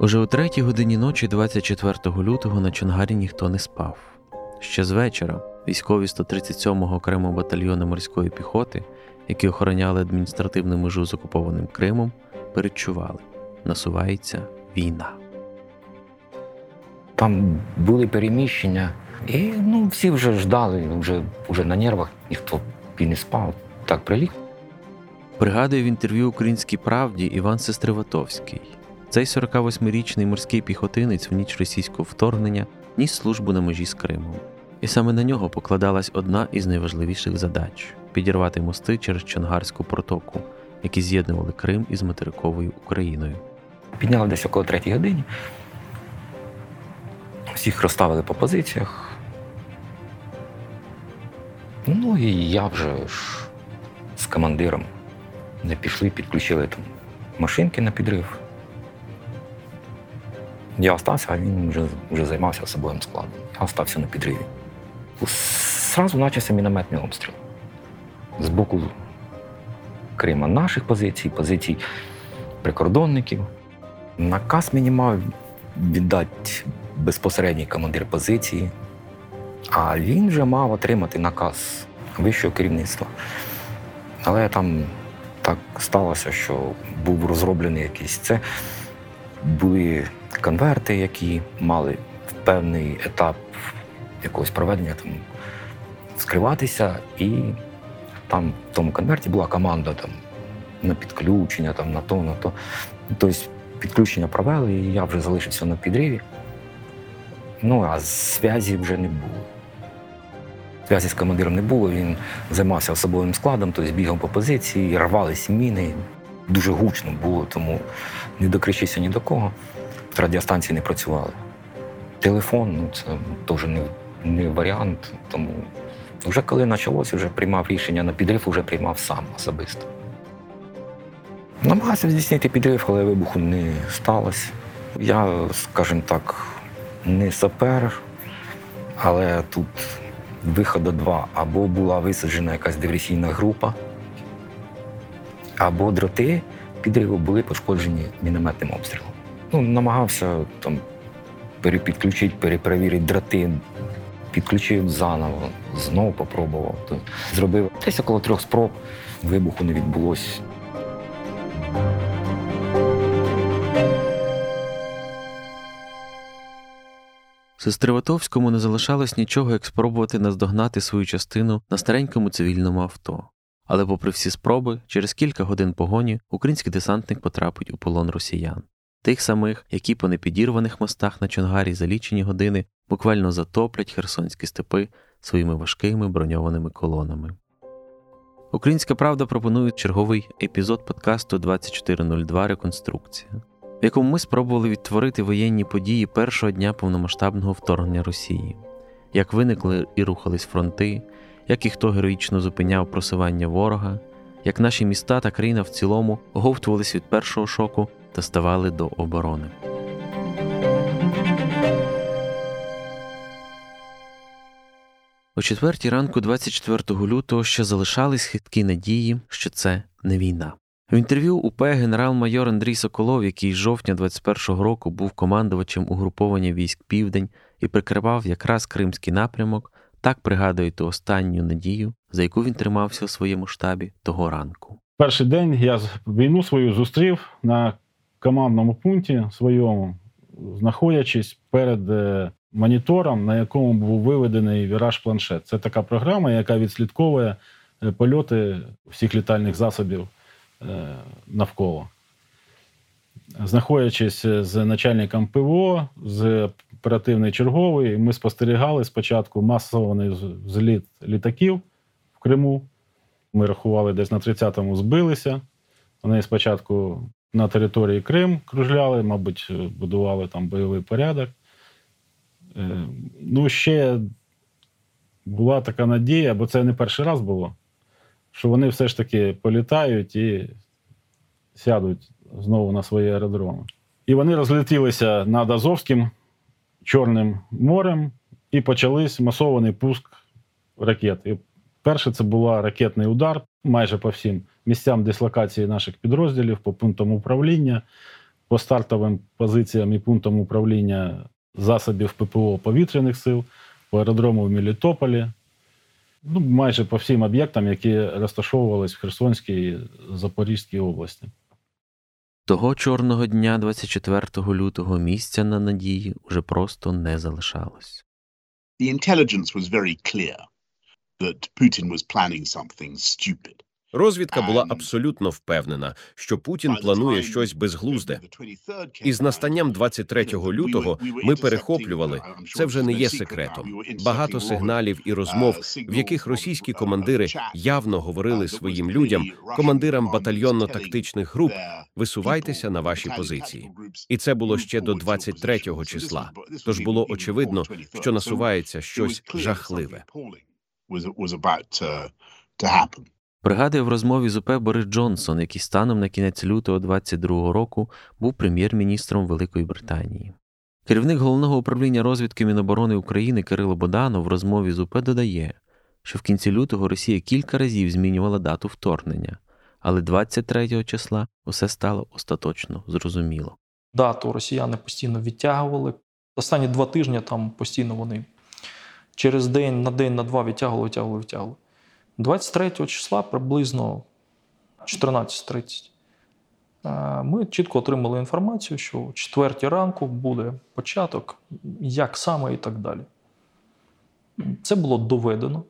Уже о третій годині ночі, 24 лютого, на Чонгарі ніхто не спав. Ще з вечора військові 137-го окремого батальйону морської піхоти, які охороняли адміністративну межу з окупованим Кримом, передчували насувається війна. Там були переміщення, і ну, всі вже ждали, вже, вже на нервах, ніхто і не спав. Так приліг. Пригадує в інтерв'ю Українській правді Іван Сестриватовський. Цей 48-річний морський піхотинець в ніч російського вторгнення ніс службу на межі з Кримом. І саме на нього покладалась одна із найважливіших задач підірвати мости через Чонгарську протоку, які з'єднували Крим із материковою Україною. Підняли десь около третій годині. Всіх розставили по позиціях. Ну і я вже ж з командиром не пішли, підключили там машинки на підрив. Я остався, а він вже, вже займався особовим складом. Я остався на підриві. Зразу почався мінометний обстріл. З боку Крима наших позицій, позицій прикордонників. Наказ мені мав віддати безпосередній командир позиції, а він вже мав отримати наказ вищого керівництва. Але там так сталося, що був розроблений якийсь це. Були конверти, які мали в певний етап якогось проведення там скриватися, і там в тому конверті була команда там, на підключення, там, на то, на то. Тобто підключення провели, і я вже залишився на підриві. Ну, а зв'язі вже не було. Зв'язі з командиром не було, він займався особовим складом, тобто бігав по позиції, рвались міни. Дуже гучно було, тому не докричися ні до кого. Радіостанції не працювали. Телефон ну, це теж не, не варіант. Тому вже коли почалося, вже приймав рішення на підрив, вже приймав сам особисто. Намагався здійснити підрив, але вибуху не сталося. Я, скажімо так, не сапер, але тут виходу два. Або була висаджена якась диверсійна група, або дроти підриву були пошкоджені мінометним обстрілом. Ну, намагався там перепідключити, перепровірити дроти, підключив заново, знову попробував. То зробив десь около трьох спроб, вибуху не відбулося. Сестриватовському не залишалось нічого, як спробувати наздогнати свою частину на старенькому цивільному авто. Але, попри всі спроби, через кілька годин погоні український десантник потрапить у полон росіян, тих самих, які по непідірваних мостах на Чонгарі за лічені години буквально затоплять херсонські степи своїми важкими броньованими колонами. Українська правда пропонує черговий епізод подкасту 2402 Реконструкція, в якому ми спробували відтворити воєнні події першого дня повномасштабного вторгнення Росії, як виникли і рухались фронти, як і хто героїчно зупиняв просування ворога, як наші міста та країна в цілому оговтувались від першого шоку та ставали до оборони. О четвертій ранку, 24 лютого, ще залишались хиткі надії, що це не війна. В інтерв'ю УП генерал-майор Андрій Соколов, який з жовтня 21-го року був командувачем угруповання військ Південь і прикривав якраз кримський напрямок, так пригадує ту останню надію, за яку він тримався у своєму штабі того ранку. Перший день я війну свою зустрів на командному пункті своєму, знаходячись перед е, монітором, на якому був виведений віраж планшет. Це така програма, яка відслідковує е, польоти всіх літальних засобів е, навколо. Знаходячись з начальником ПВО, з оперативної чергової, ми спостерігали спочатку масований зліт літаків в Криму. Ми рахували десь на 30-му збилися. Вони спочатку на території Крим кружляли, мабуть, будували там бойовий порядок. Е, ну, ще була така надія, бо це не перший раз було, що вони все ж таки політають і сядуть знову на свої аеродроми. І вони розлетілися над Азовським Чорним морем і почались масований пуск ракет. І перше це був ракетний удар майже по всім місцям дислокації наших підрозділів, по пунктам управління, по стартовим позиціям і пунктам управління засобів ППО повітряних сил, по аеродрому в Мелітополі, ну, майже по всім об'єктам, які розташовувались в Херсонській Запорізькій області. Того чорного дня, 24 лютого, місця на надії уже просто не залишалось. The intelligence was very clear that Putin was planning something stupid. Розвідка була абсолютно впевнена, що Путін планує щось безглузде. І з настанням 23 лютого ми перехоплювали. Це вже не є секретом. Багато сигналів і розмов, в яких російські командири явно говорили своїм людям, командирам батальйонно-тактичних груп, висувайтеся на ваші позиції. І це було ще до 23 числа. Тож було очевидно, що насувається щось жахливе. Пригадує в розмові з УП Борис Джонсон, який станом на кінець лютого 22-го року був прем'єр-міністром Великої Британії. Керівник головного управління розвідки Міноборони України Кирило Боданов в розмові з УП додає, що в кінці лютого Росія кілька разів змінювала дату вторгнення, але 23 числа усе стало остаточно зрозуміло. Дату росіяни постійно відтягували. Останні два тижні там постійно вони через день на день на два відтягували, відтягували, відтягували. 23 числа приблизно 14.30 ми чітко отримали інформацію, що о 4 ранку буде початок, як саме і так далі. Це було доведено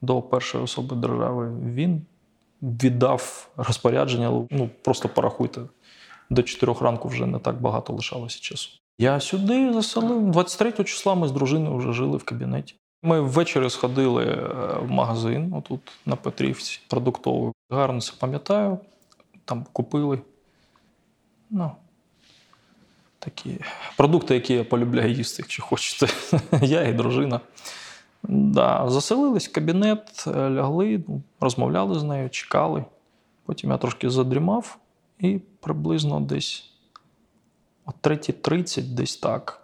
до першої особи держави. Він віддав розпорядження, ну просто порахуйте, до 4 ранку вже не так багато лишалося часу. Я сюди заселив. 23 числа ми з дружиною вже жили в кабінеті. Ми ввечері сходили е, в магазин, отут на Петрівці, продуктовий. Гарно це пам'ятаю. Там купили ну, такі продукти, які я полюбляю їсти, якщо хочете. я і дружина. Да, Заселились в кабінет, е, лягли, ну, розмовляли з нею, чекали. Потім я трошки задрімав і приблизно десь о 3.30, десь так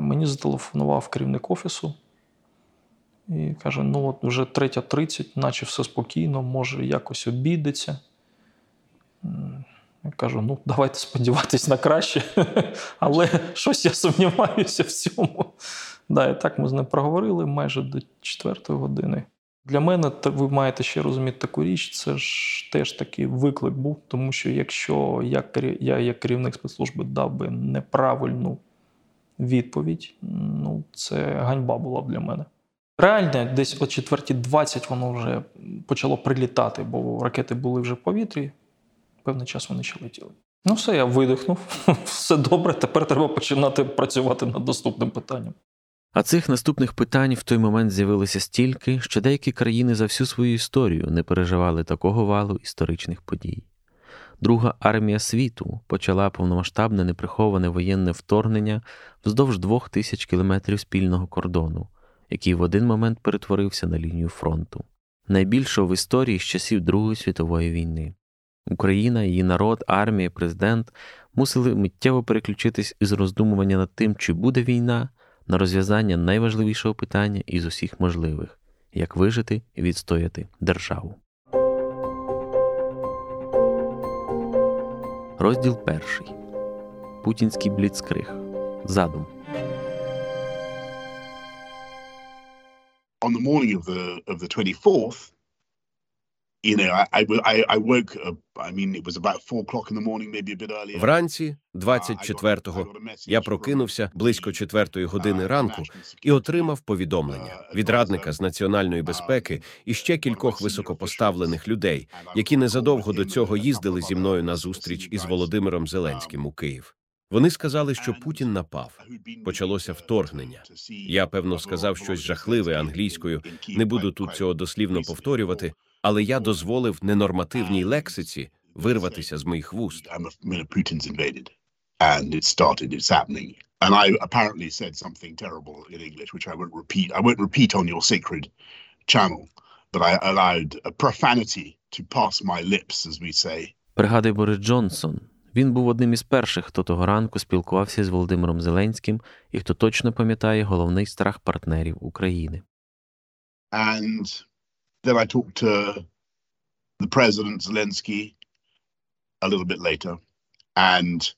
мені зателефонував керівник офісу і каже: ну от вже 3.30, наче все спокійно, може якось обійдеться. Я кажу: ну, давайте сподіватись на краще, але щось я сумніваюся в цьому. Да, І так ми з ним проговорили майже до 4 години. Для мене ви маєте ще розуміти таку річ, це ж теж такий виклик був, тому що якщо я, я як керівник спецслужби дав би неправильну відповідь. Ну, це ганьба була б для мене. Реально, десь о 4.20 воно вже почало прилітати, бо ракети були вже в повітрі. Певний час вони ще летіли. Ну, все, я видихнув. Все добре. Тепер треба починати працювати над наступним питанням. А цих наступних питань в той момент з'явилося стільки, що деякі країни за всю свою історію не переживали такого валу історичних подій. Друга армія світу почала повномасштабне неприховане воєнне вторгнення вздовж двох тисяч кілометрів спільного кордону, який в один момент перетворився на лінію фронту, найбільшого в історії з часів Другої світової війни. Україна, її народ, армія, президент мусили миттєво переключитись із роздумування над тим, чи буде війна, на розв'язання найважливішого питання із усіх можливих як вижити і відстояти державу. Розділ перший. Путінський бліцкриг. Задум. On the morning of the of the 24th, Вранці, 24-го, я прокинувся близько четвертої години ранку і отримав повідомлення від радника з національної безпеки і ще кількох високопоставлених людей, які незадовго до цього їздили зі мною на зустріч із Володимиром Зеленським у Київ. Вони сказали, що Путін напав. Почалося вторгнення. Я певно сказав щось жахливе англійською. Не буду тут цього дослівно повторювати, але я дозволив ненормативній лексиці вирватися з моїх вуст. And it started, it's happening. And I apparently said something terrible in English, which I won't repeat. I won't repeat on your sacred channel, but I allowed a profanity to pass my lips, as we say. Пригадує Борис Джонсон. Він був одним із перших, хто того ранку спілкувався з Володимиром Зеленським і хто точно пам'ятає головний страх партнерів України. And then I talked to the president Zelensky a little bit later, and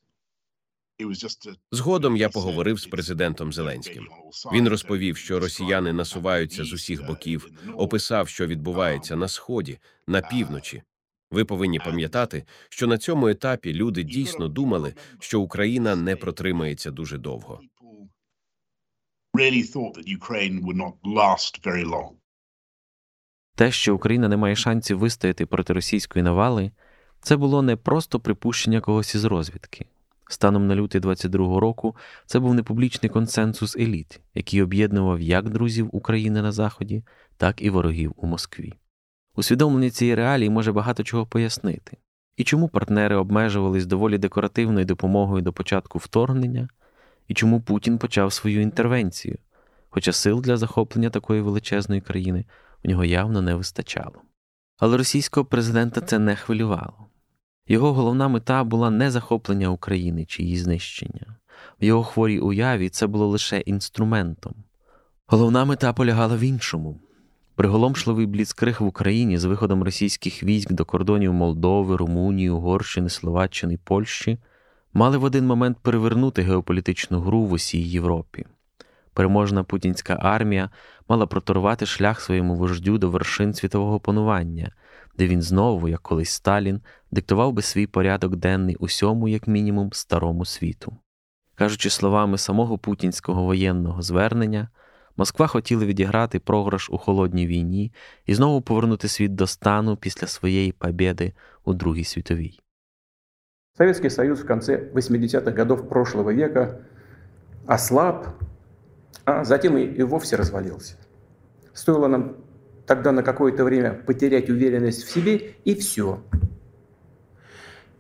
Згодом я поговорив з президентом Зеленським. Він розповів, що росіяни насуваються з усіх боків, описав, що відбувається на сході, на півночі. Ви повинні пам'ятати, що на цьому етапі люди дійсно думали, що Україна не протримається дуже довго. Те, що Україна не має шансів вистояти проти російської навали, це було не просто припущення когось із розвідки. Станом на лютий 22-го року це був непублічний консенсус еліт, який об'єднував як друзів України на Заході, так і ворогів у Москві. Усвідомлення цієї реалії може багато чого пояснити. І чому партнери обмежувались доволі декоративною допомогою до початку вторгнення, і чому Путін почав свою інтервенцію, хоча сил для захоплення такої величезної країни у нього явно не вистачало. Але російського президента це не хвилювало. Його головна мета була не захоплення України чи її знищення. В його хворій уяві це було лише інструментом. Головна мета полягала в іншому. Приголомшливий бліцкриг в Україні з виходом російських військ до кордонів Молдови, Румунії, Угорщини, Словаччини і Польщі мали в один момент перевернути геополітичну гру в усій Європі. Переможна путінська армія мала проторувати шлях своєму вождю до вершин світового панування, де він знову, як колись Сталін, диктував би свій порядок денний усьому, як мінімум, старому світу. Кажучи словами самого путінського воєнного звернення, Москва хотіла відіграти програш у холодній війні і знову повернути світ до стану після своєї побєди у Другій світовій. Советский Союз в конце 80-х годов прошлого века ослаб, а затем и вовсе развалился. Стоило нам тогда на какое-то время потерять уверенность в себе, и все.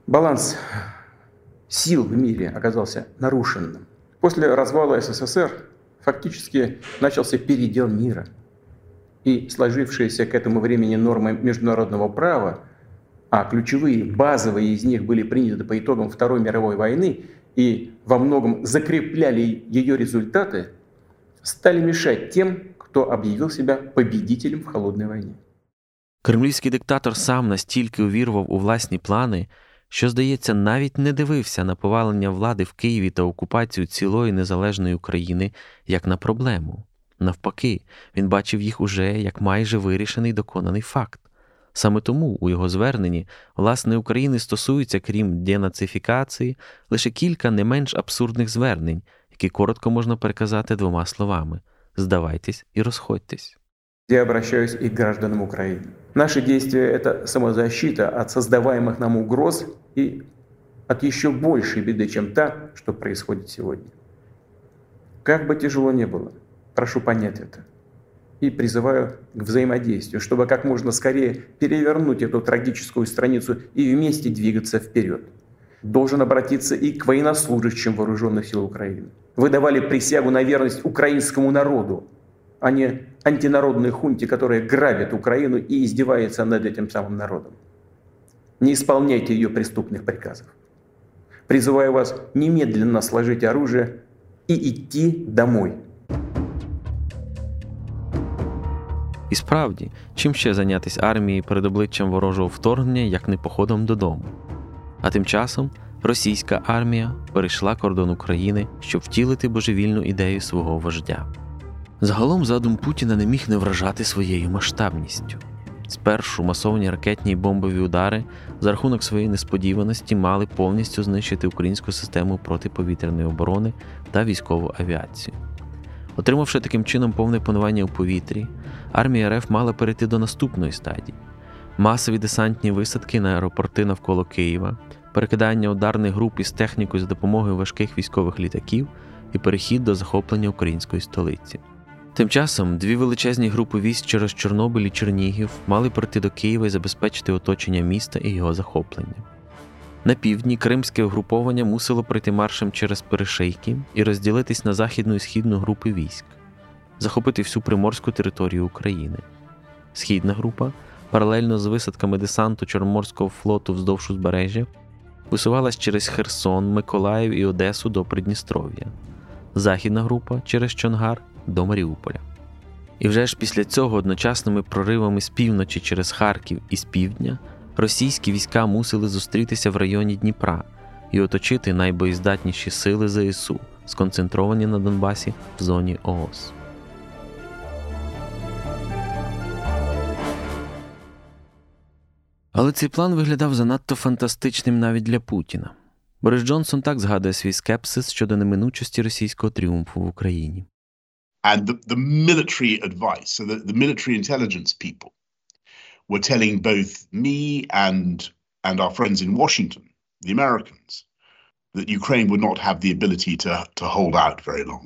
Баланс сил в мире оказался нарушенным. После развала СССР фактически начался передел мира. И сложившиеся к этому времени нормы международного права, а ключевые, базовые из них были приняты по итогам Второй мировой войны и во многом закрепляли ее результаты, стали мешать тем, кто объявил себя победителем в холодной войне. Кремлівський диктатор сам настільки увірвав у власні плани, що, здається, навіть не дивився на повалення влади в Києві та окупацію цілої незалежної України як на проблему. Навпаки, він бачив їх уже як майже вирішений доконаний факт. Саме тому у його зверненні власне України стосується, крім денацифікації, лише кілька не менш абсурдних звернень, які коротко можна переказати двома словами сдавайтесь и расходьтесь. Я обращаюсь и к гражданам Украины. Наши действия – это самозащита от создаваемых нам угроз и от еще большей беды, чем та, что происходит сегодня. Как бы тяжело ни было, прошу понять это. И призываю к взаимодействию, чтобы как можно скорее перевернуть эту трагическую страницу и вместе двигаться вперед. Должен обратиться и к военнослужащим вооруженных сил Украины. Вы давали присягу на верность украинскому народу, а не антинародной хунте, которая грабит Украину и издевается над этим самым народом. Не исполняйте ее преступных приказов. Призываю вас немедленно сложить оружие і йти домой. І справді, чим ще зайнятися армією перед обличчям ворожого вторгнення, як не походом додому. А тим часом російська армія перейшла кордон України, щоб втілити божевільну ідею свого вождя. Загалом задум Путіна не міг не вражати своєю масштабністю. Спершу масовні ракетні й бомбові удари за рахунок своєї несподіваності мали повністю знищити українську систему протиповітряної оборони та військову авіацію. Отримавши таким чином повне панування у повітрі, армія РФ мала перейти до наступної стадії масові десантні висадки на аеропорти навколо Києва, перекидання ударних груп із технікою за допомогою важких військових літаків і перехід до захоплення української столиці. Тим часом дві величезні групи військ через Чорнобиль і Чернігів мали прийти до Києва і забезпечити оточення міста і його захоплення. На півдні кримське угруповання мусило пройти маршем через перешийки і розділитись на західну і східну групи військ, захопити всю приморську територію України. Східна група, паралельно з висадками десанту Чорноморського флоту вздовж узбережжя, висувалась через Херсон, Миколаїв і Одесу до Придністров'я, західна група через Чонгар до Маріуполя. І вже ж після цього одночасними проривами з півночі через Харків і з півдня російські війська мусили зустрітися в районі Дніпра і оточити найбоєздатніші сили ЗСУ, сконцентровані на Донбасі в зоні ООС. Але цей план виглядав занадто фантастичним навіть для Путіна. Борис Джонсон так згадує свій скепсис щодо неминучості російського тріумфу в Україні. And the, the military advice, so the, the military intelligence people were telling both me and and our friends in Washington, the Americans, that Ukraine would not have the ability to, to hold out very long.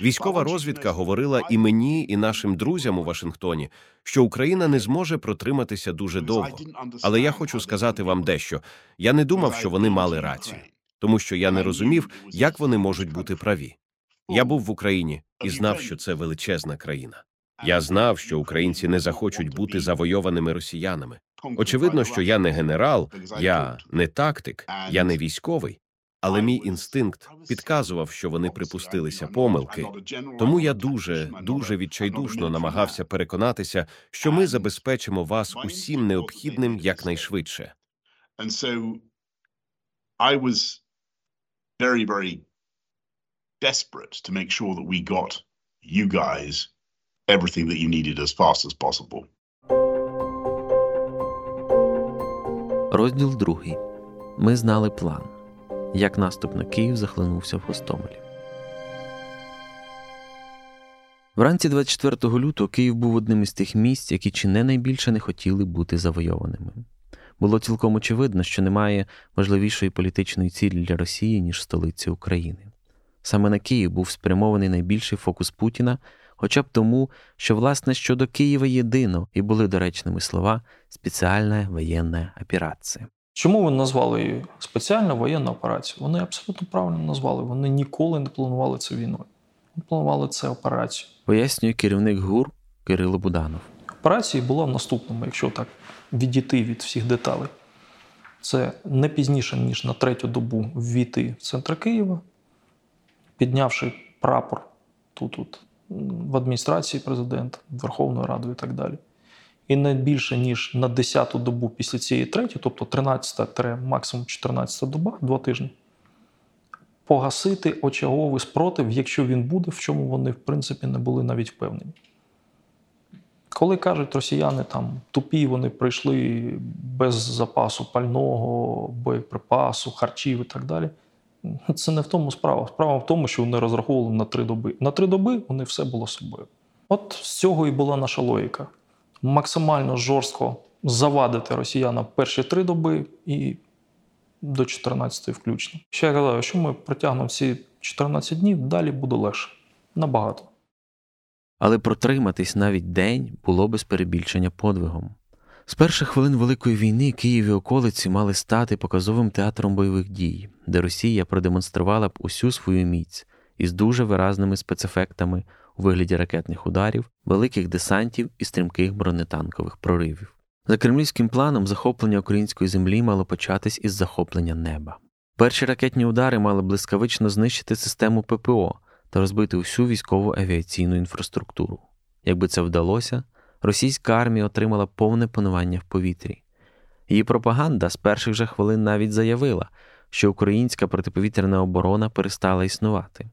Військова розвідка говорила і мені, і нашим друзям у Вашингтоні, що Україна не зможе протриматися дуже довго. Але я хочу сказати вам дещо. Я не думав, що вони мали рацію, тому що я не розумів, як вони можуть бути праві. Я був в Україні і знав, що це величезна країна. Я знав, що українці не захочуть бути завойованими росіянами. Очевидно, що я не генерал, я не тактик, я не військовий. Але мій інстинкт підказував, що вони припустилися помилки. Тому я дуже, дуже відчайдушно намагався переконатися, що ми забезпечимо вас усім необхідним якнайшвидше. And so I was very, very desperate to make sure that we got you guys everything that you needed as fast as possible. Розділ другий. Ми знали план. Як наступ на Київ захлинувся в Гостомелі. Вранці 24 лютого Київ був одним із тих місць, які чи не найбільше не хотіли бути завойованими. Було цілком очевидно, що немає важливішої політичної цілі для Росії, ніж столиця України. Саме на Київ був спрямований найбільший фокус Путіна, хоча б тому, що, власне, щодо Києва єдино і були доречними слова спеціальна воєнна операція. Чому вони назвали її спеціальна воєнна операція? Вони абсолютно правильно назвали. Вони ніколи не планували це війною. Вони планували це операцію. Пояснює керівник ГУР Кирило Буданов. Операції була в наступному, якщо так відійти від всіх деталей. Це не пізніше, ніж на третю добу ввійти в центр Києва, піднявши прапор тут, тут в адміністрації президента, Верховною Радою і так далі. І не більше, ніж на 10-ту добу після цієї третьої, тобто 13 максимум 14 доба, два тижні, погасити очаговий спротив, якщо він буде, в чому вони, в принципі, не були навіть впевнені. Коли кажуть росіяни там тупі, вони прийшли без запасу пального, боєприпасу, харчів і так далі. Це не в тому справа. Справа в тому, що вони розраховували на три доби. На три доби вони все було собою. От з цього і була наша логіка. Максимально жорстко завадити росіянам перші три доби і до 14-ї включно. Ще я казав, що ми протягнемо ці 14 днів, далі буде легше. Набагато. Але протриматись навіть день було без перебільшення подвигом. З перших хвилин Великої війни Київ і околиці мали стати показовим театром бойових дій, де Росія продемонструвала б усю свою міць із дуже виразними спецефектами у вигляді ракетних ударів, великих десантів і стрімких бронетанкових проривів. За кремлівським планом захоплення української землі мало початись із захоплення неба. Перші ракетні удари мали блискавично знищити систему ППО та розбити усю військову авіаційну інфраструктуру. Якби це вдалося, російська армія отримала повне панування в повітрі. Її пропаганда з перших же хвилин навіть заявила, що українська протиповітряна оборона перестала існувати.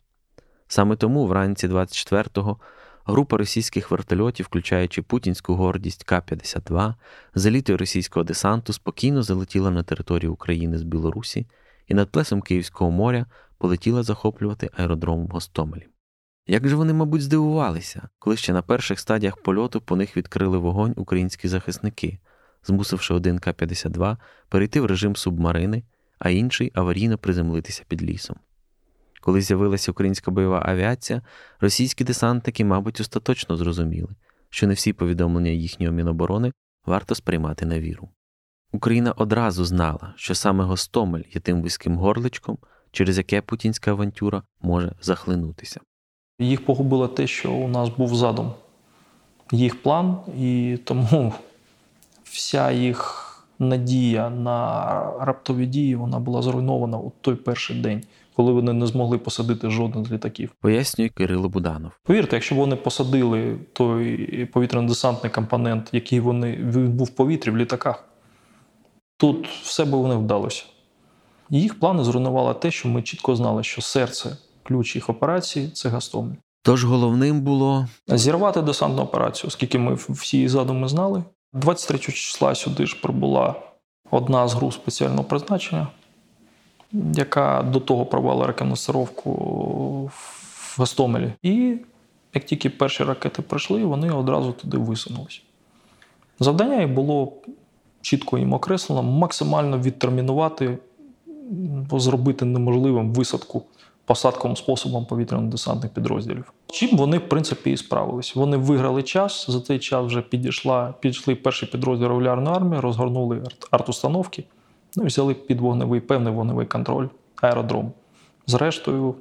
Саме тому вранці 24-го група російських вертольотів, включаючи путінську гордість К-52, з елітою російського десанту спокійно залетіла на територію України з Білорусі і над плесом Київського моря полетіла захоплювати аеродром в Гостомелі. Як же вони, мабуть, здивувалися, коли ще на перших стадіях польоту по них відкрили вогонь українські захисники, змусивши один К-52 перейти в режим субмарини, а інший аварійно приземлитися під лісом. Коли з'явилася українська бойова авіація, російські десантники, мабуть, остаточно зрозуміли, що не всі повідомлення їхньої міноборони варто сприймати на віру. Україна одразу знала, що саме Гостомель є тим вузьким горличком, через яке путінська авантюра може захлинутися. Їх погубило те, що у нас був задум, їх план, і тому вся їх надія на раптові дії вона була зруйнована у той перший день, коли вони не змогли посадити жоден з літаків. Пояснює Кирило Буданов. Повірте, якщо б вони посадили той повітряно-десантний компонент, який вони він був в повітрі в літаках, тут все би не вдалося. Їх плани зруйнувало те, що ми чітко знали, що серце ключ їх операції це Гастомель. Тож головним було Зірвати десантну операцію, оскільки ми всі її задуми знали. 23 числа сюди ж прибула одна з груп спеціального призначення, яка до того провела рекогносцировку в Гастомелі. І як тільки перші ракети прийшли, вони одразу туди висунулися. Завдання їх було чітко їм окреслено, максимально відтермінувати, зробити неможливим висадку посадковим способом повітряно-десантних підрозділів. Чим вони, в принципі, і справились. Вони виграли час. За цей час вже підійшла, підійшли перші підрозділи регулярної армії, розгорнули арт-установки, ну взяли під вогневий певний вогневий контроль, аеродром. Зрештою,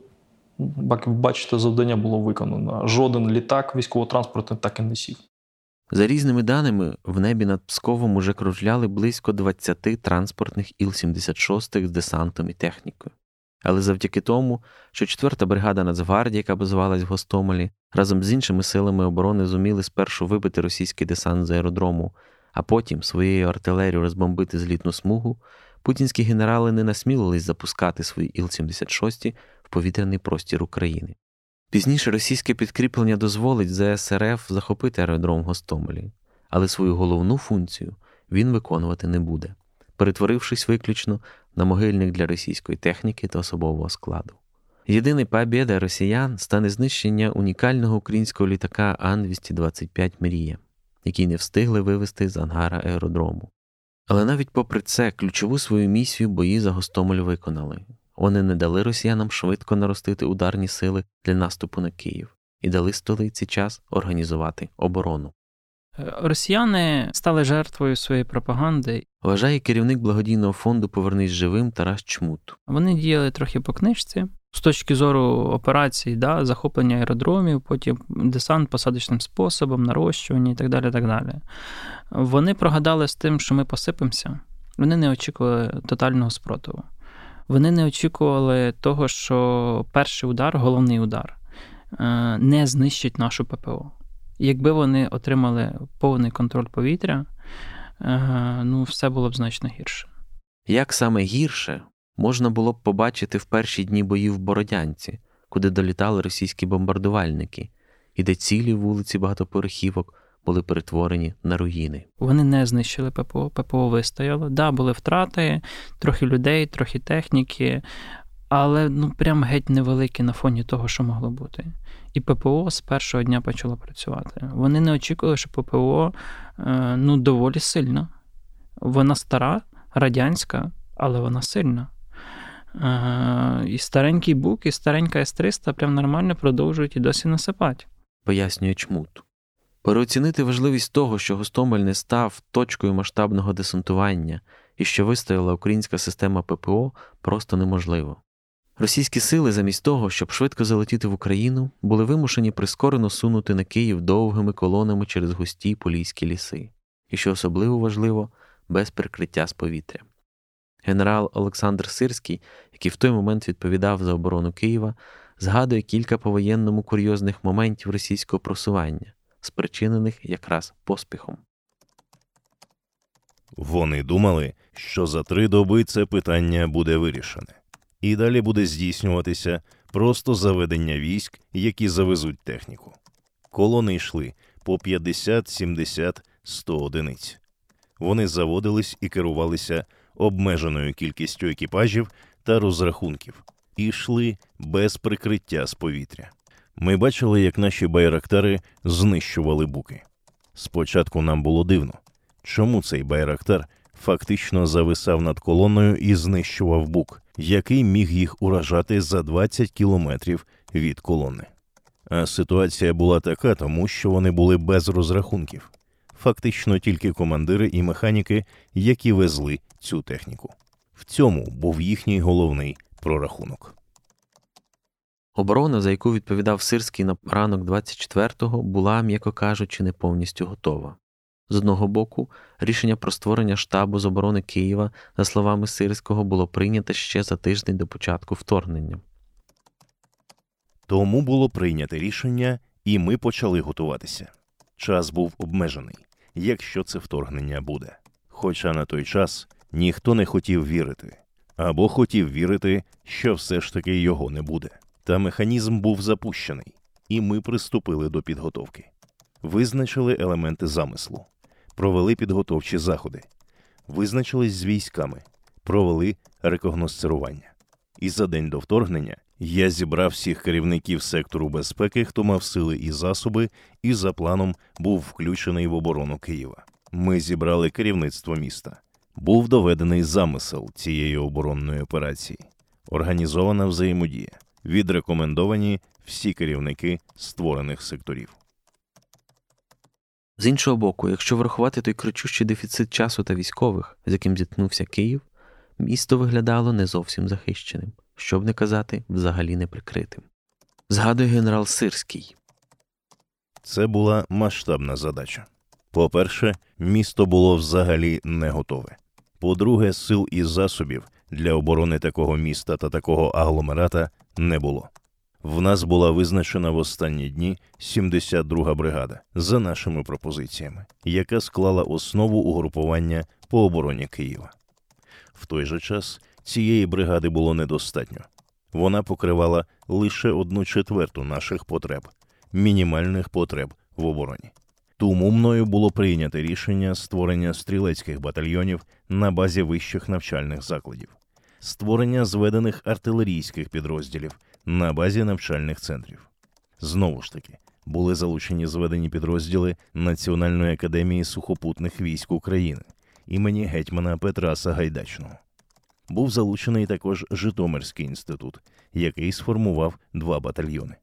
як ви бачите, завдання було виконано. Жоден літак військово-транспортний так і не сів. За різними даними, в небі над Псковом уже кружляли близько 20 транспортних Іл-76 з десантом і технікою. Але завдяки тому, що 4-та бригада Нацгвардії, яка базувалась в Гостомелі, разом з іншими силами оборони зуміли спершу вибити російський десант з аеродрому, а потім своєю артилерією розбомбити злітну смугу, путінські генерали не насмілились запускати свої Іл-76 в повітряний простір України. Пізніше російське підкріплення дозволить ЗСРФ захопити аеродром в Гостомелі, але свою головну функцію він виконувати не буде, перетворившись виключно на могильник для російської техніки та особового складу. Єдиний побєда росіян стане знищення унікального українського літака Ан-225 Мрія, який не встигли вивести з ангара аеродрому. Але навіть попри це ключову свою місію бої за Гостомель виконали. Вони не дали росіянам швидко наростити ударні сили для наступу на Київ і дали столиці час організувати оборону. Росіяни стали жертвою своєї пропаганди. Вважає керівник благодійного фонду Повернись живим Тарас Чмут. Вони діяли трохи по книжці. З точки зору операцій, да, захоплення аеродромів, потім десант посадочним способом, нарощування і так далі. так далі. Вони прогадали з тим, що ми посипемося. Вони не очікували тотального спротиву. Вони не очікували того, що перший удар, головний удар, е, не знищить нашу ППО. Якби вони отримали повний контроль повітря, е, ну все було б значно гірше. Як саме гірше можна було б побачити в перші дні боїв в Бородянці, куди долітали російські бомбардувальники, і де цілі вулиці багатоповерхівок були перетворені на руїни. Вони не знищили ППО, ППО вистояло. Да, були втрати, трохи людей, трохи техніки, але ну прям геть невеликі на фоні того, що могло бути. І ППО з першого дня почало працювати. Вони не очікували, що ППО е, ну, доволі сильна. Вона стара, радянська, але вона сильна. І старенький бук, і старенька С-300 прям нормально продовжують і досі насипати. Пояснює чмут. Переоцінити важливість того, що Гостомель не став точкою масштабного десантування і що вистояла українська система ППО, просто неможливо. Російські сили, замість того, щоб швидко залетіти в Україну, були вимушені прискорено сунути на Київ довгими колонами через густі поліські ліси, і, що особливо важливо, без прикриття з повітря. Генерал Олександр Сирський, який в той момент відповідав за оборону Києва, згадує кілька повоєнному курйозних моментів російського просування, спричинених якраз поспіхом. Вони думали, що за три доби це питання буде вирішене і далі буде здійснюватися просто заведення військ, які завезуть техніку. Колони йшли по 50, 70, 100 одиниць. Вони заводились і керувалися обмеженою кількістю екіпажів та розрахунків і йшли без прикриття з повітря. Ми бачили, як наші байрактари знищували буки. Спочатку нам було дивно, чому цей байрактар фактично зависав над колоною і знищував бук, який міг їх уражати за 20 кілометрів від колони. А ситуація була така, тому що вони були без розрахунків, фактично тільки командири і механіки, які везли цю техніку. В цьому був їхній головний прорахунок. Оборона, за яку відповідав Сирський на ранок 24-го, була, м'яко кажучи, не повністю готова. З одного боку, рішення про створення штабу з оборони Києва, за словами Сирського, було прийнято ще за тиждень до початку вторгнення. Тому було прийнято рішення, і ми почали готуватися. Час був обмежений, якщо це вторгнення буде. Хоча на той час Ніхто не хотів вірити, або хотів вірити, що все ж таки його не буде. Та механізм був запущений, і ми приступили до підготовки. Визначили елементи замислу, провели підготовчі заходи, визначились з військами, провели рекогносцирування. І за день до вторгнення я зібрав всіх керівників сектору безпеки, хто мав сили і засоби, і за планом був включений в оборону Києва. Ми зібрали керівництво міста. Був доведений замисел цієї оборонної операції, організована взаємодія, відрекомендовані всі керівники створених секторів. З іншого боку, якщо врахувати той кричущий дефіцит часу та військових, з яким зіткнувся Київ, місто виглядало не зовсім захищеним, щоб не казати, взагалі неприкритим. Згадує генерал Сирський. Це була масштабна задача. По-перше, місто було взагалі не готове. По-друге, сил і засобів для оборони такого міста та такого агломерата не було. В нас була визначена в останні дні 72-га бригада за нашими пропозиціями, яка склала основу угрупування по обороні Києва. В той же час цієї бригади було недостатньо. Вона покривала лише одну четверту наших потреб, мінімальних потреб в обороні. Тому мною було прийнято рішення створення стрілецьких батальйонів на базі вищих навчальних закладів, створення зведених артилерійських підрозділів на базі навчальних центрів. Знову ж таки, були залучені зведені підрозділи Національної академії сухопутних військ України імені гетьмана Петра Сагайдачного. Був залучений також Житомирський інститут, який сформував два батальйони.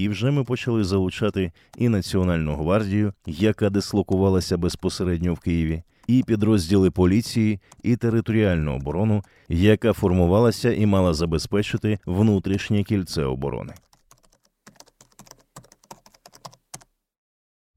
І вже ми почали залучати і Національну гвардію, яка дислокувалася безпосередньо в Києві, і підрозділи поліції, і територіальну оборону, яка формувалася і мала забезпечити внутрішнє кільце оборони.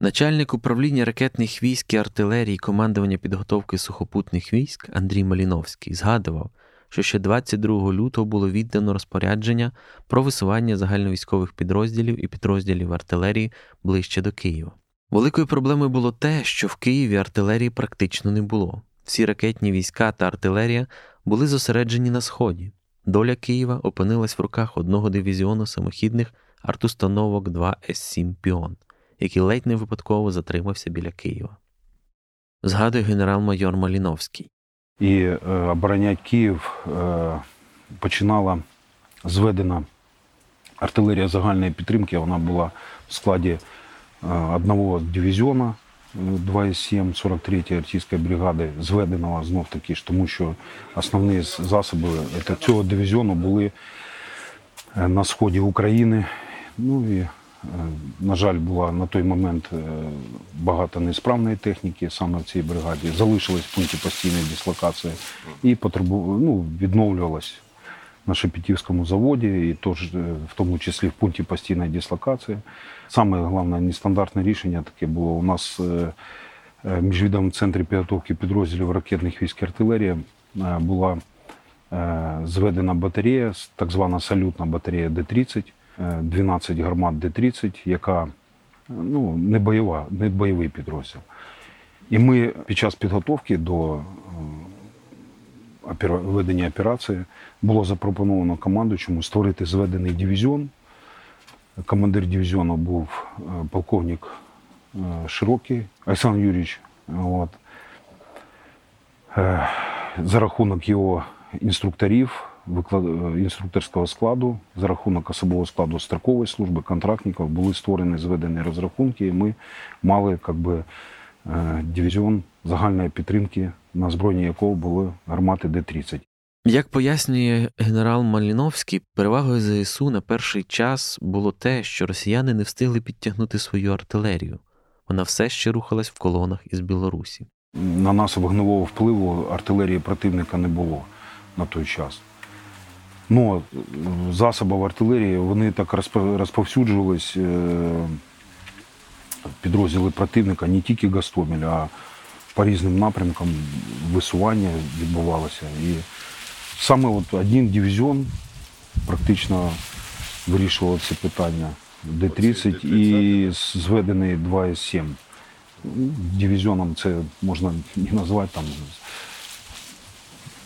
Начальник управління ракетних військ і артилерії командування підготовки сухопутних військ Андрій Маліновський згадував, що ще 22 лютого було віддано розпорядження про висування загальновійськових підрозділів і підрозділів артилерії ближче до Києва. Великою проблемою було те, що в Києві артилерії практично не було. Всі ракетні війська та артилерія були зосереджені на сході. Доля Києва опинилась в руках одного дивізіону самохідних артустановок 2 С7 Піон, який ледь не випадково затримався біля Києва. Згадує генерал-майор Маліновський. І е, обороняти Київ е, починала зведена артилерія загальної підтримки. Вона була в складі е, одного дивізіону 2,7 43 артистської бригади, зведеного знов таки ж, тому що основні засоби цього дивізіону були на сході України. Ну і на жаль, була на той момент багато несправної техніки саме в цій бригаді. Залишилась в пункті постійної дислокації і потребу... ну, відновлювалась на Шепетівському заводі, і тож, в тому числі в пункті постійної дислокації. Саме головне нестандартне рішення таке було у нас в міжвідомому центрі підготовки підрозділів ракетних військ і артилерії була зведена батарея, так звана салютна батарея Д-30. 12 гармат Д-30, яка ну, не бойова, не бойовий підрозділ. І ми під час підготовки до ведення операції було запропоновано командуючому створити зведений дивізіон. Командир дивізіону був полковник Широкий Олександр Юрійович. От. За рахунок його інструкторів інструкторського складу за рахунок особового складу строкової служби, контрактників були створені зведені розрахунки, і ми мали как би, дивізіон загальної підтримки, на збройні якого були гармати Д-30. Як пояснює генерал Маліновський, перевагою ЗСУ на перший час було те, що росіяни не встигли підтягнути свою артилерію. Вона все ще рухалась в колонах із Білорусі. На нас вогневого впливу артилерії противника не було на той час. Ну, засобів артилерії вони так розповсюджувались підрозділи противника не тільки Гастомель, а по різним напрямкам висування відбувалося. І саме от один дивізіон практично вирішував ці питання. Д-30 і зведений 2 с 7 Дивізіоном це можна не назвати там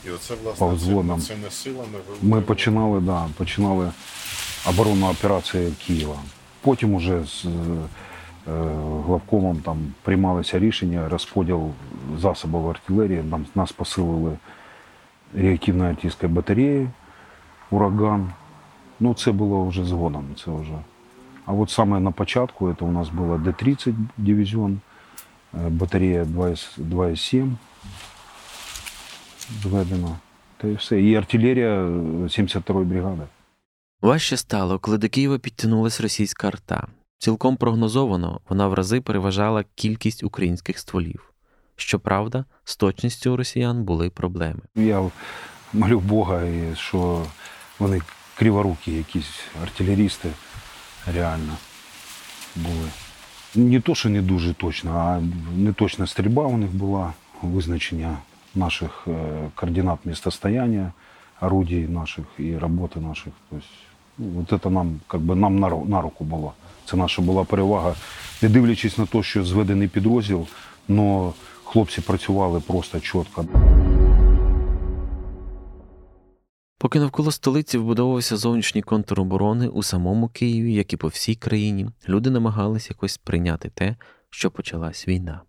І оце, власне, повзло нам. силами ви Ми починали, да, починали оборонну операцію Києва. Потім уже з е, главкомом там приймалися рішення, розподіл засобів артилерії. Нам, нас посилили реактивною артилерійською батареєю ураган. Ну, це було вже згодом. Це вже. А от саме на початку це у нас було Д-30 дивізіон, е, батарея 2С 2С7. Та і все. І артилерія е, 72-ї бригади. Важче стало, коли до Києва підтягнулась російська арта. Цілком прогнозовано вона в рази переважала кількість українських стволів. Щоправда, з точністю у росіян були проблеми. Я молю Бога, що вони криворукі якісь артилерісти реально були. Не то, що не дуже точно, а не точна стрільба у них була, визначення наших е, координат містостояння, орудій наших і роботи наших. Тобто, ну, от це нам, как би, нам на, на руку було. Це наша була перевага, не дивлячись на те, що зведений підрозділ, але хлопці працювали просто чітко. Поки навколо столиці вбудовувався зовнішній контур оборони у самому Києві, як і по всій країні, люди намагались якось прийняти те, що почалась війна.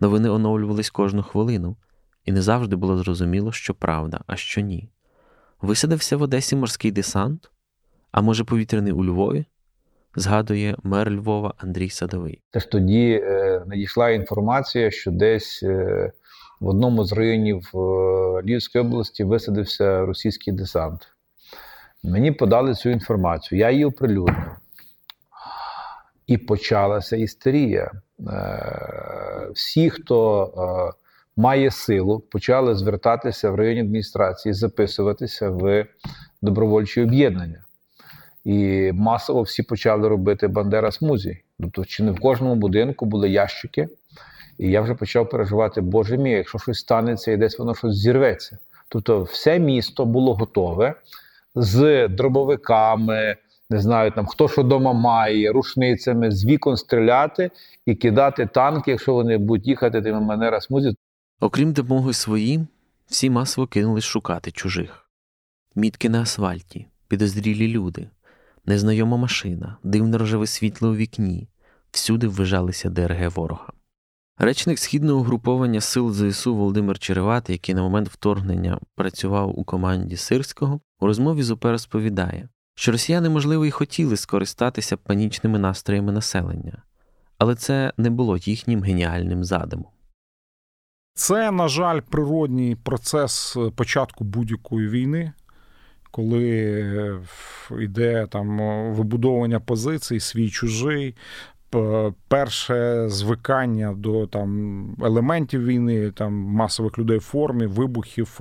Новини оновлювались кожну хвилину, і не завжди було зрозуміло, що правда, а що ні. Висадився в Одесі морський десант, а може повітряний у Львові? Згадує мер Львова Андрій Садовий. Теж тоді е, надійшла інформація, що десь е, в одному з районів е, Львівської області висадився російський десант. Мені подали цю інформацію, я її оприлюднив. І почалася істерія. Е, всі, хто е, має силу, почали звертатися в районні адміністрації, записуватися в добровольчі об'єднання. І масово всі почали робити Бандера смузі. Тобто, чи не в кожному будинку були ящики, і я вже почав переживати, боже мій, якщо щось станеться і десь воно щось зірветься. Тобто, все місто було готове з дробовиками, не знаю, там хто що вдома має, рушницями, з вікон стріляти і кидати танки, якщо вони будуть їхати тими Бандера смузі. Окрім допомоги своїм, всі масово кинулись шукати чужих. Мітки на асфальті, підозрілі люди, незнайома машина, дивне рожеве світло у вікні. Всюди ввижалися ДРГ ворога. Речник східного угруповання сил ЗСУ Володимир Черевати, який на момент вторгнення працював у команді Сирського, у розмові з УП розповідає, що росіяни, можливо, і хотіли скористатися панічними настроями населення, але це не було їхнім геніальним задумом. Це, на жаль, природній процес е, початку будь-якої війни, коли йде там е, вибудовування позицій, свій чужий. Перше звикання до там елементів війни, там масових людей в формі, вибухів,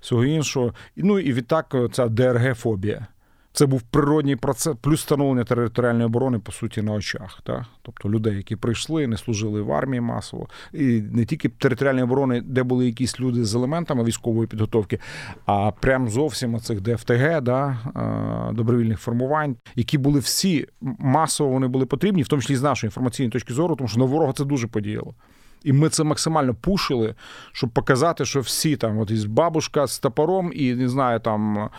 всього іншого. Ну і відтак ця ДРГ-фобія. Це був природній процес, плюс встановлення територіальної оборони, по суті, на очах. Так? Тобто людей, які прийшли, не служили в армії масово. І не тільки територіальної оборони, де були якісь люди з елементами військової підготовки, а прям зовсім оцих ДФТГ, да, добровільних формувань, які були всі масово вони були потрібні, в тому числі з нашої інформаційної точки зору, тому що на ворога це дуже подіяло. І ми це максимально пушили, щоб показати, що всі там, от із бабушка з топором, і не знаю, там.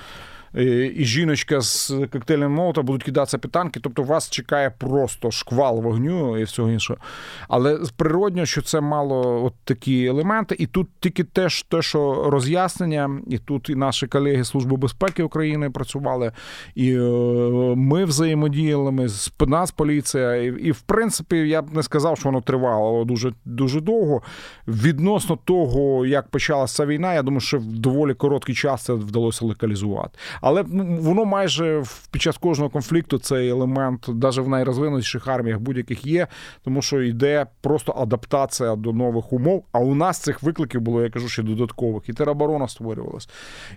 Е, І жіночка з коктейлем молота будуть кидатися під танки, тобто вас чекає просто шквал вогню і всього іншого. Але природньо, що це мало от такі елементи, і тут тільки теж те, що роз'яснення, і тут і наші колеги Служби безпеки України працювали, і е, ми взаємодіяли ми з нас поліція. І, і в принципі, я б не сказав, що воно тривало дуже дуже довго. Відносно того, як почалася війна, я думаю, що в доволі короткий час це вдалося локалізувати. Але воно майже під час кожного конфлікту цей елемент, навіть в найрозвинутіших арміях будь-яких є, тому що йде просто адаптація до нових умов. А у нас цих викликів було, я кажу, ще додаткових. І тероборона створювалась,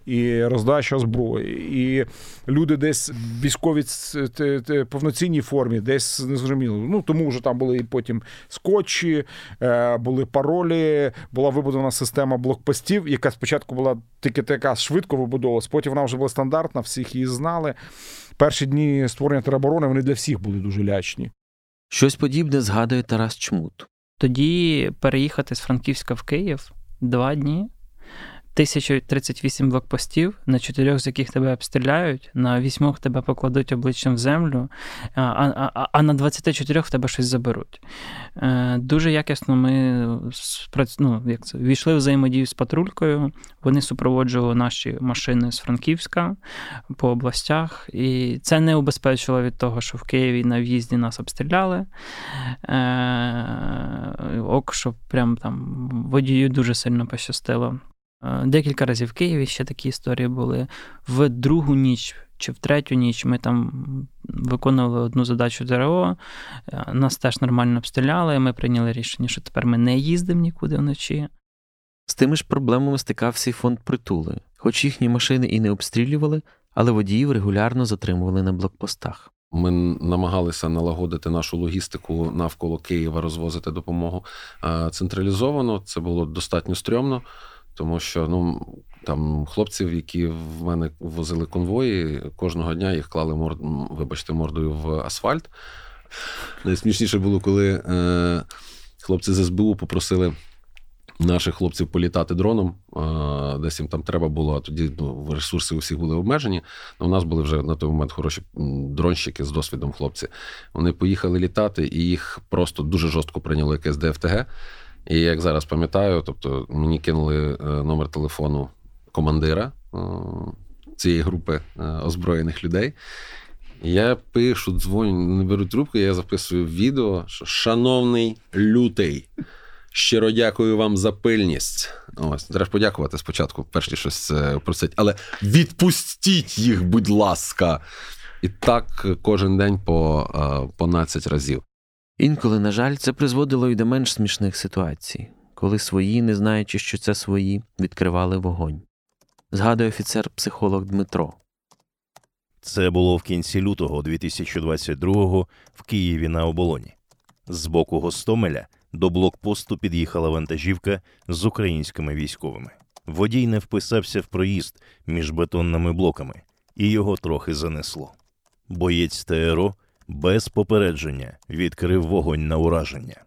і роздача зброї, і люди десь в військовій ц- т- т- повноцінній формі, десь незрозуміло. Ну тому вже там були і потім скотчі, е, були паролі, була вибудована система блокпостів, яка спочатку була тільки така швидко вибудовувалась, потім вона вже була стандартна, всіх її знали. Перші дні створення тероборони вони для всіх були дуже лячні. Щось подібне згадує Тарас Чмут. Тоді переїхати з Франківська в Київ два дні. 1038 блокпостів, на чотирьох з яких тебе обстріляють, на вісьмох тебе покладуть обличчям в землю, а а, а на 24 в тебе щось заберуть. Е, Дуже якісно ми ну, як це, війшли в взаємодію з патрулькою. Вони супроводжували наші машини з Франківська по областях, і це не убезпечило від того, що в Києві на в'їзді нас обстріляли. Е, Ок, що прям там водію дуже сильно пощастило. Е, декілька разів в Києві ще такі історії були. В другу ніч чи в третю ніч ми там виконували одну задачу ДРО, е, нас теж нормально обстріляли. Ми прийняли рішення, що тепер ми не їздимо нікуди вночі. З тими ж проблемами стикався і фонд притули, хоч їхні машини і не обстрілювали, але водіїв регулярно затримували на блокпостах. Ми намагалися налагодити нашу логістику навколо Києва, розвозити допомогу централізовано. Це було достатньо стрьомно тому що ну там хлопців, які в мене возили конвої, кожного дня їх клали морд, вибачте, мордою в асфальт. Найсмішніше було, коли е, хлопці з СБУ попросили. Наших хлопців політати дроном, десь їм там треба було, а тоді ну, ресурси у всіх були обмежені. У нас були вже на той момент хороші дронщики з досвідом хлопці. Вони поїхали літати, і їх просто дуже жорстко прийняло якесь ДФТГ. І як зараз пам'ятаю, тобто мені кинули е, номер телефону командира е, цієї групи е, озброєних людей. Я пишу, дзвоню, не беру трубку, я записую відео, що шановний лютий, щиро дякую вам за пильність. Ось, треба подякувати спочатку, перш ніж щось просить, але відпустіть їх, будь ласка. І так кожен день по, по 12 разів. Інколи, на жаль, це призводило й до менш смішних ситуацій, коли свої, не знаючи, що це свої, відкривали вогонь. Згадує офіцер-психолог Дмитро. Це було в кінці лютого 2022-го в Києві на оболоні. З боку Гостомеля до блокпосту під'їхала вантажівка з українськими військовими. Водій не вписався в проїзд між бетонними блоками, і його трохи занесло. Боєць ТРО без попередження відкрив вогонь на ураження.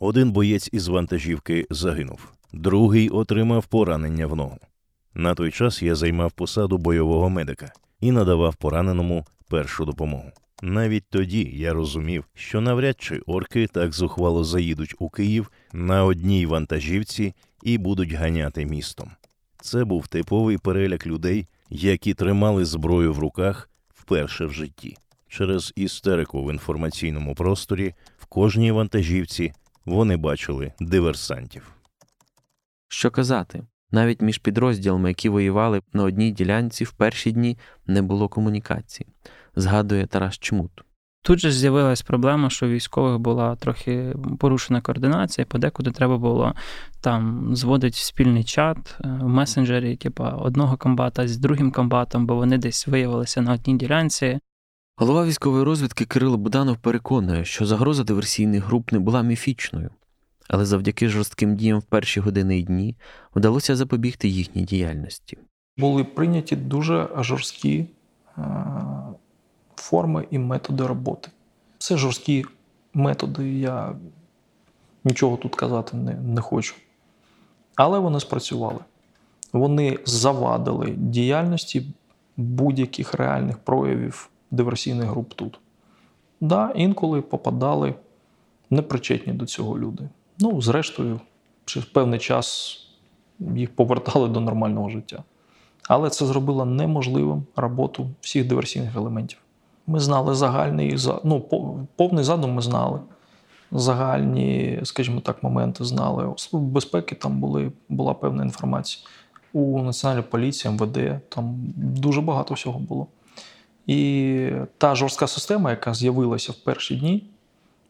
Один боєць із вантажівки загинув, другий отримав поранення в ногу. На той час я займав посаду бойового медика і надавав пораненому першу допомогу. Навіть тоді я розумів, що навряд чи орки так зухвало заїдуть у Київ на одній вантажівці і будуть ганяти містом. Це був типовий переляк людей, які тримали зброю в руках вперше в житті через істерику в інформаційному просторі в кожній вантажівці вони бачили диверсантів. Що казати, навіть між підрозділами, які воювали на одній ділянці в перші дні не було комунікації, згадує Тарас Чмут. Тут же з'явилась проблема, що у військових була трохи порушена координація, подекуди треба було там зводити спільний чат е, в месенджері, типу одного комбата з другим комбатом, бо вони десь виявилися на одній ділянці. Голова військової розвідки Кирило Буданов переконує, що загроза диверсійних груп не була міфічною, але завдяки жорстким діям в перші години і дні вдалося запобігти їхній діяльності. Були прийняті дуже жорсткі е, форми і методи роботи. Це жорсткі методи, я нічого тут казати не, не хочу. Але вони спрацювали. Вони завадили діяльності будь-яких реальних проявів диверсійних груп тут. Да, Інколи попадали непричетні до цього люди. Ну, зрештою, через певний час їх повертали до нормального життя. Але це зробило неможливим роботу всіх диверсійних елементів. Ми знали загальний ну, повний задум ми знали. Загальні, скажімо так, моменти знали. У Службі безпеки там були, була певна інформація. У Національній поліції, МВД там дуже багато всього було. І та жорстка система, яка з'явилася в перші дні,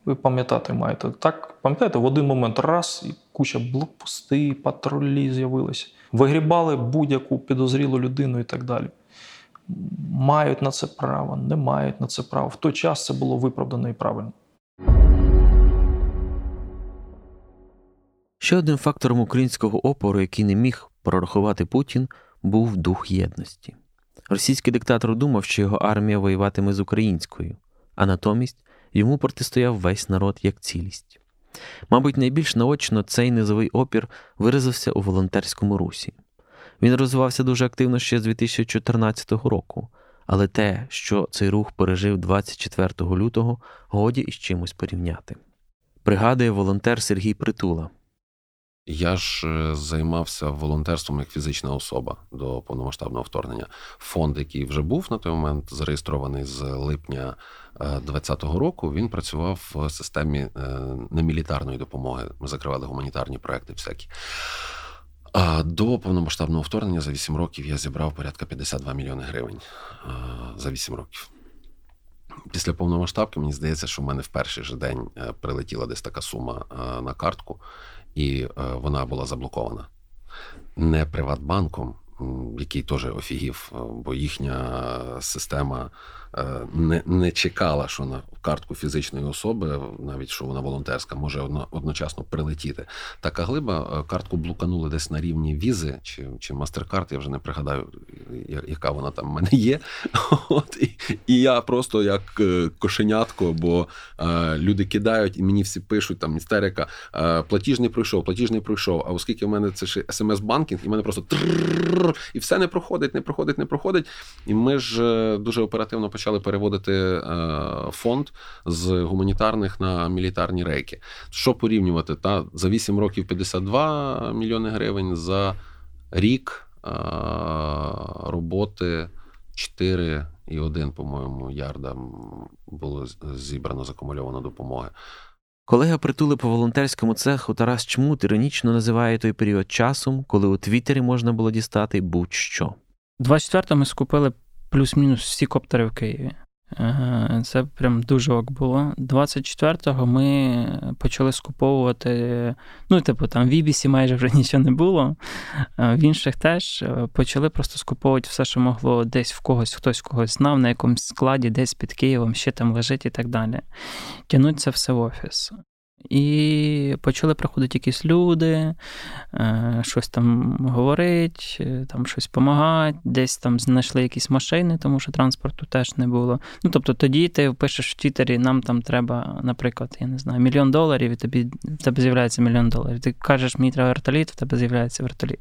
ви пам'ятати маєте. Так, пам'ятаєте, в один момент раз і куча блокпости, патрулі з'явилися. Вигрібали будь-яку підозрілу людину і так далі. Мають на це право, не мають на це право. В той час це було виправдано і правильно. Ще одним фактором українського опору, який не міг прорахувати Путін, був дух єдності. Російський диктатор думав, що його армія воюватиме з українською, а натомість йому протистояв весь народ як цілість. Мабуть, найбільш наочно цей низовий опір виразився у волонтерському русі. Він розвивався дуже активно ще з 2014 року, але те, що цей рух пережив 24 лютого, годі із чимось порівняти. Пригадує волонтер Сергій Притула. Я ж е, займався волонтерством як фізична особа до повномасштабного вторгнення. Фонд, який вже був на той момент зареєстрований з липня 2020 року, він працював в системі е, немілітарної допомоги. Ми закривали гуманітарні проекти всякі. До повномасштабного вторгнення за 8 років я зібрав порядка 52 мільйони гривень за 8 років. Після повномасштабки мені здається, що в мене в перший же день е, прилетіла десь така сума на картку і е, вона була заблокована. Не Приватбанком, який теж офігів, е, бо їхня система Е, не не чекала, що на картку фізичної особи, навіть що вона волонтерська, може одночасно прилетіти. Така глиба е, картку блуканули десь на рівні візи чи чи Мастеркард, я вже не пригадаю, яка вона там в мене є. От, І і я просто як кошенятко, бо е, люди кидають, і мені всі пишуть там істерика, е, платіж не пройшов, платіж не пройшов. А оскільки в мене це ще смс-банкінг, і в мене просто і все не проходить, не проходить, не проходить. І ми ж дуже оперативно почали переводити е, фонд з гуманітарних на мілітарні рейки. Що порівнювати? Та За 8 років 52 мільйони гривень, за рік е, роботи 4,1, по-моєму, ярда було зібрано закумульовано допомоги. Колега притули по волонтерському цеху Тарас Чмут іронічно називає той період часом, коли у Твіттері можна було дістати будь-що. 24 ми скупили плюс-мінус всі коптери в Києві. Це прям дуже ок було. 24-го ми почали скуповувати. Ну, типу, там в Вібісі майже вже нічого не було. В інших теж е, почали просто скуповувати все, що могло десь в когось, хтось когось знав, на якомусь складі, десь під Києвом, ще там лежить і так далі. Тянуть це все в офіс. І почали приходити якісь люди, е, щось там говорить, е, там щось допомагати, десь там знайшли якісь машини, тому що транспорту теж не було. Ну, тобто тоді ти пишеш в Твіттері, нам там треба, наприклад, я не знаю, мільйон доларів, і тобі в тебе з'являється мільйон доларів. Ти кажеш, мені треба вертоліт, в тебе з'являється вертоліт.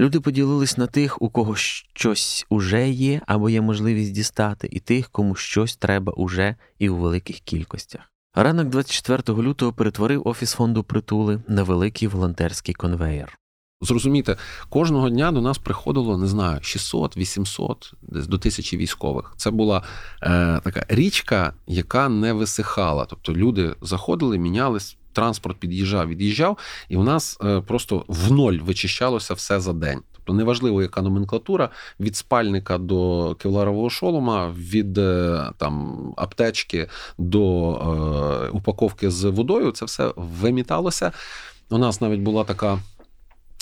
Люди поділились на тих, у кого щось уже є, або є можливість дістати, і тих, кому щось треба уже і у великих кількостях. Ранок 24 лютого перетворив офіс фонду притули на великий волонтерський конвеєр. Зрозумійте, кожного дня до нас приходило, не знаю, 600, 800, десь до тисячі військових. Це була е, така річка, яка не висихала. Тобто люди заходили, мінялись, транспорт під'їжджав, від'їжджав, і у нас е, просто в ноль вичищалося все за день. Тобто неважливо, яка номенклатура від спальника до кевларового шолома, від е, там аптечки до е, упаковки з водою, це все виміталося. У нас навіть була така.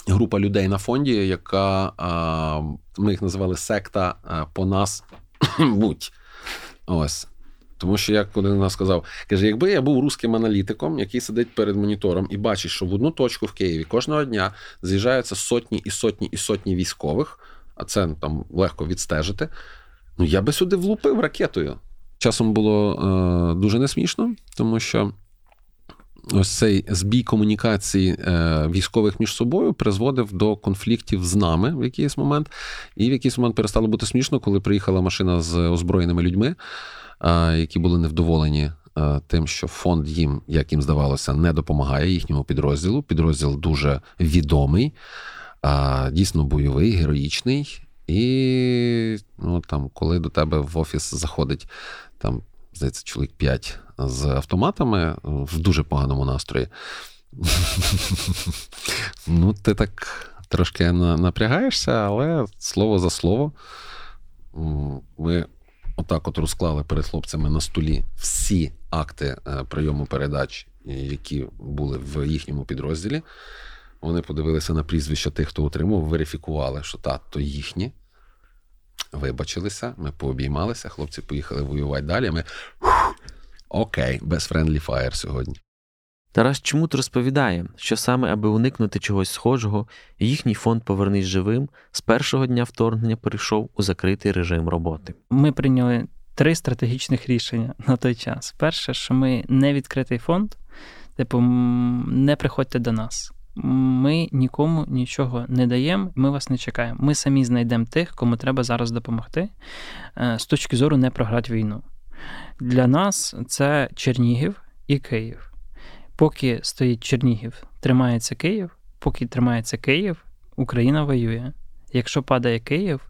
Група людей на фонді, яка ми їх називали секта по нас будь. Ось. Тому що, як один нас сказав, каже: якби я був русським аналітиком, який сидить перед монітором і бачить, що в одну точку в Києві кожного дня з'їжджаються сотні і сотні і сотні військових, а це там легко відстежити. Ну я би сюди влупив ракетою. Часом було е, дуже несмішно, тому що. Ось цей збій комунікації е, військових між собою призводив до конфліктів з нами в якийсь момент, і в якийсь момент перестало бути смішно, коли приїхала машина з озброєними людьми які були невдоволені тим, що фонд їм, як їм здавалося, не допомагає їхньому підрозділу. Підрозділ дуже відомий, дійсно бойовий, героїчний. І ну, там, коли до тебе в офіс заходить там, здається, чоловік 5 з автоматами в дуже поганому настрої, ну, ти так трошки напрягаєшся, але слово за слово. Ми отак от розклали перед хлопцями на столі всі акти е, прийому передач, які були в їхньому підрозділі. Вони подивилися на прізвища тих, хто отримав, верифікували, що та, то їхні. Вибачилися, ми пообіймалися, хлопці поїхали воювати далі. Ми окей, без friendly fire сьогодні. Тарас Чмут розповідає, що саме аби уникнути чогось схожого, їхній фонд Повернись живим з першого дня вторгнення перейшов у закритий режим роботи. Ми прийняли три стратегічних рішення на той час. Перше, що ми не відкритий фонд, типу, не приходьте до нас. ми нікому нічого не даємо, ми вас не чекаємо. Ми самі знайдемо тих, кому треба зараз допомогти е, з точки зору не програти війну. Для нас це Чернігів і Київ. Поки стоїть Чернігів, тримається Київ, поки тримається Київ, Україна воює. Якщо падає Київ,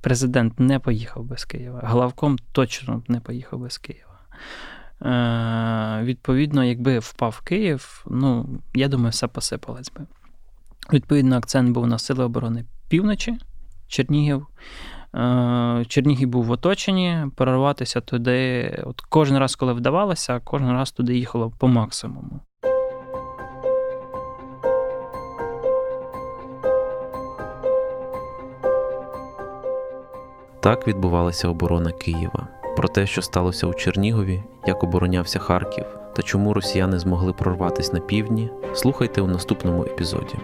президент не поїхав без Києва. Главком точно не поїхав без Києва. Е, Відповідно, якби впав Київ, ну, я думаю, все посипалось би. Відповідно, акцент був на Сили оборони півночі, Чернігів. Е, Чернігів був в оточенні, прорватися туди. От Кожен раз, коли вдавалося, кожен раз туди їхало по максимуму. Так відбувалася оборона Києва. Про те, що сталося у Чернігові, як оборонявся Харків та чому росіяни змогли прорватися на півдні, слухайте у наступному епізоді.